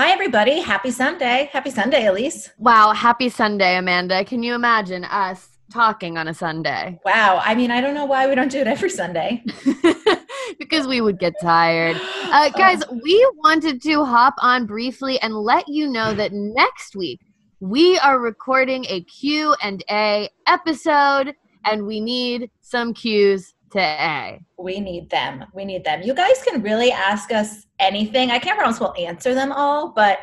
Hi, everybody. Happy Sunday. Happy Sunday, Elise. Wow. Happy Sunday, Amanda. Can you imagine us talking on a Sunday? Wow. I mean, I don't know why we don't do it every Sunday. because we would get tired. Uh, guys, we wanted to hop on briefly and let you know that next week we are recording a Q&A episode and we need some Q's to A. We need them. We need them. You guys can really ask us anything. I can't promise we'll answer them all, but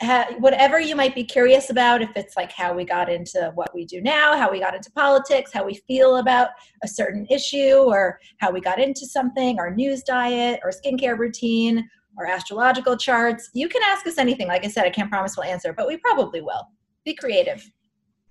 ha- whatever you might be curious about, if it's like how we got into what we do now, how we got into politics, how we feel about a certain issue, or how we got into something, our news diet, or skincare routine, or astrological charts, you can ask us anything. Like I said, I can't promise we'll answer, but we probably will. Be creative.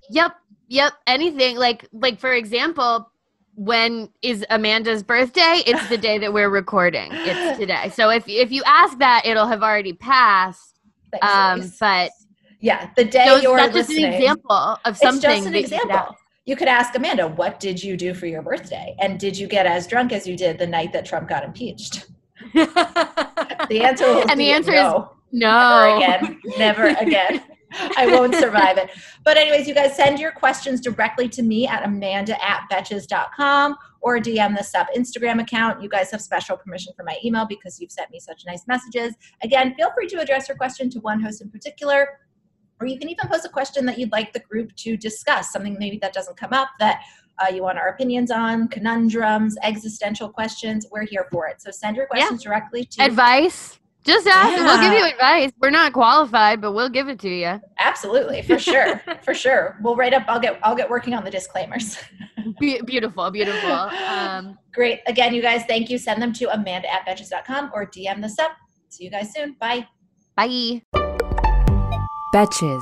Yep. Yep. Anything like like for example, when is Amanda's birthday? It's the day that we're recording. It's today. So if if you ask that, it'll have already passed. Um, but yeah, the day so you're that's just an example of something. It's just an that you could example. You could ask Amanda, what did you do for your birthday? And did you get as drunk as you did the night that Trump got impeached? The answer will and be the answer no. is never no. again. Never again. I won't survive it. But anyways, you guys send your questions directly to me at amanda at betches.com or DM the Sup Instagram account. You guys have special permission for my email because you've sent me such nice messages. Again, feel free to address your question to one host in particular. Or you can even post a question that you'd like the group to discuss, something maybe that doesn't come up that uh, you want our opinions on, conundrums, existential questions. We're here for it. So send your Yeah. questions directly to Advice. Just ask. We'll give you advice. We're not qualified, but we'll give it to you. Absolutely, for sure, for sure. We'll write up. I'll get. I'll get working on the disclaimers. Be- beautiful, beautiful. Um, Great. Again, you guys, thank you. Send them to Amanda at Betches.com or DM this up. See you guys soon. Bye. bye. Betches.